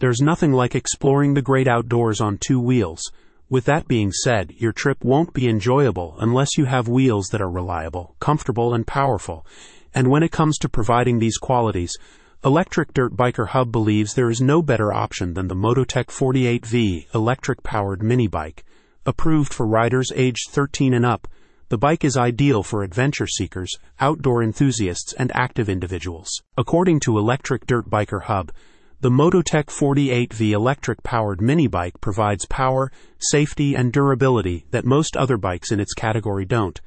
There's nothing like exploring the great outdoors on two wheels. With that being said, your trip won't be enjoyable unless you have wheels that are reliable, comfortable, and powerful. And when it comes to providing these qualities, Electric Dirt Biker Hub believes there is no better option than the MotoTec 48V electric powered mini bike. Approved for riders aged 13 and up, the bike is ideal for adventure seekers, outdoor enthusiasts, and active individuals. According to Electric Dirt Biker Hub, the MotoTec 48V electric powered mini bike provides power, safety, and durability that most other bikes in its category don't.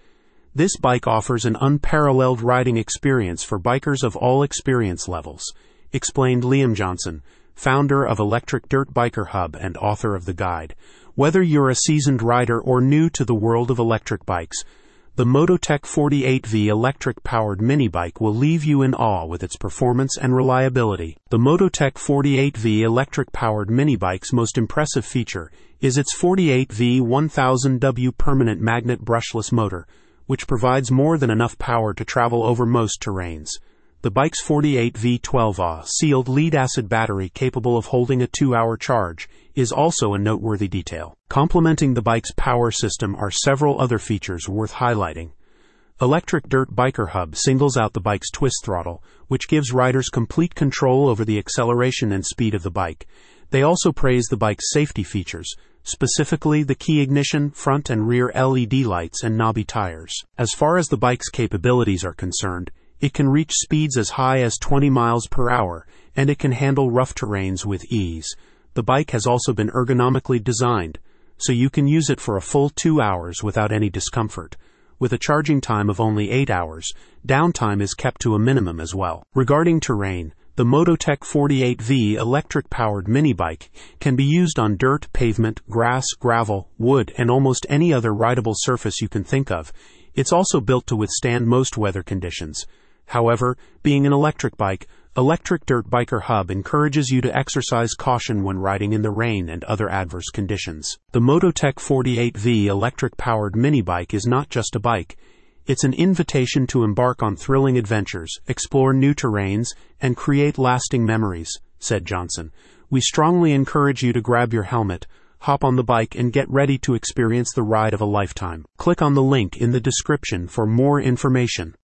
This bike offers an unparalleled riding experience for bikers of all experience levels, explained Liam Johnson, founder of Electric Dirt Biker Hub and author of the guide. Whether you're a seasoned rider or new to the world of electric bikes, the MotoTec 48V electric powered mini bike will leave you in awe with its performance and reliability. The MotoTec 48V electric powered mini bike's most impressive feature is its 48V 1000W permanent magnet brushless motor which provides more than enough power to travel over most terrains. The bike's 48V12A sealed lead acid battery capable of holding a two hour charge is also a noteworthy detail. Complementing the bike's power system are several other features worth highlighting. Electric Dirt Biker Hub singles out the bike's twist throttle, which gives riders complete control over the acceleration and speed of the bike. They also praise the bike's safety features, specifically the key ignition, front and rear LED lights, and knobby tires. As far as the bike's capabilities are concerned, it can reach speeds as high as 20 miles per hour, and it can handle rough terrains with ease. The bike has also been ergonomically designed, so you can use it for a full two hours without any discomfort. With a charging time of only 8 hours, downtime is kept to a minimum as well. Regarding terrain, the MotoTec 48V electric powered mini bike can be used on dirt, pavement, grass, gravel, wood, and almost any other rideable surface you can think of. It's also built to withstand most weather conditions. However, being an electric bike, Electric Dirt Biker Hub encourages you to exercise caution when riding in the rain and other adverse conditions. The MotoTec 48V electric powered mini bike is not just a bike. It's an invitation to embark on thrilling adventures, explore new terrains, and create lasting memories, said Johnson. We strongly encourage you to grab your helmet, hop on the bike, and get ready to experience the ride of a lifetime. Click on the link in the description for more information.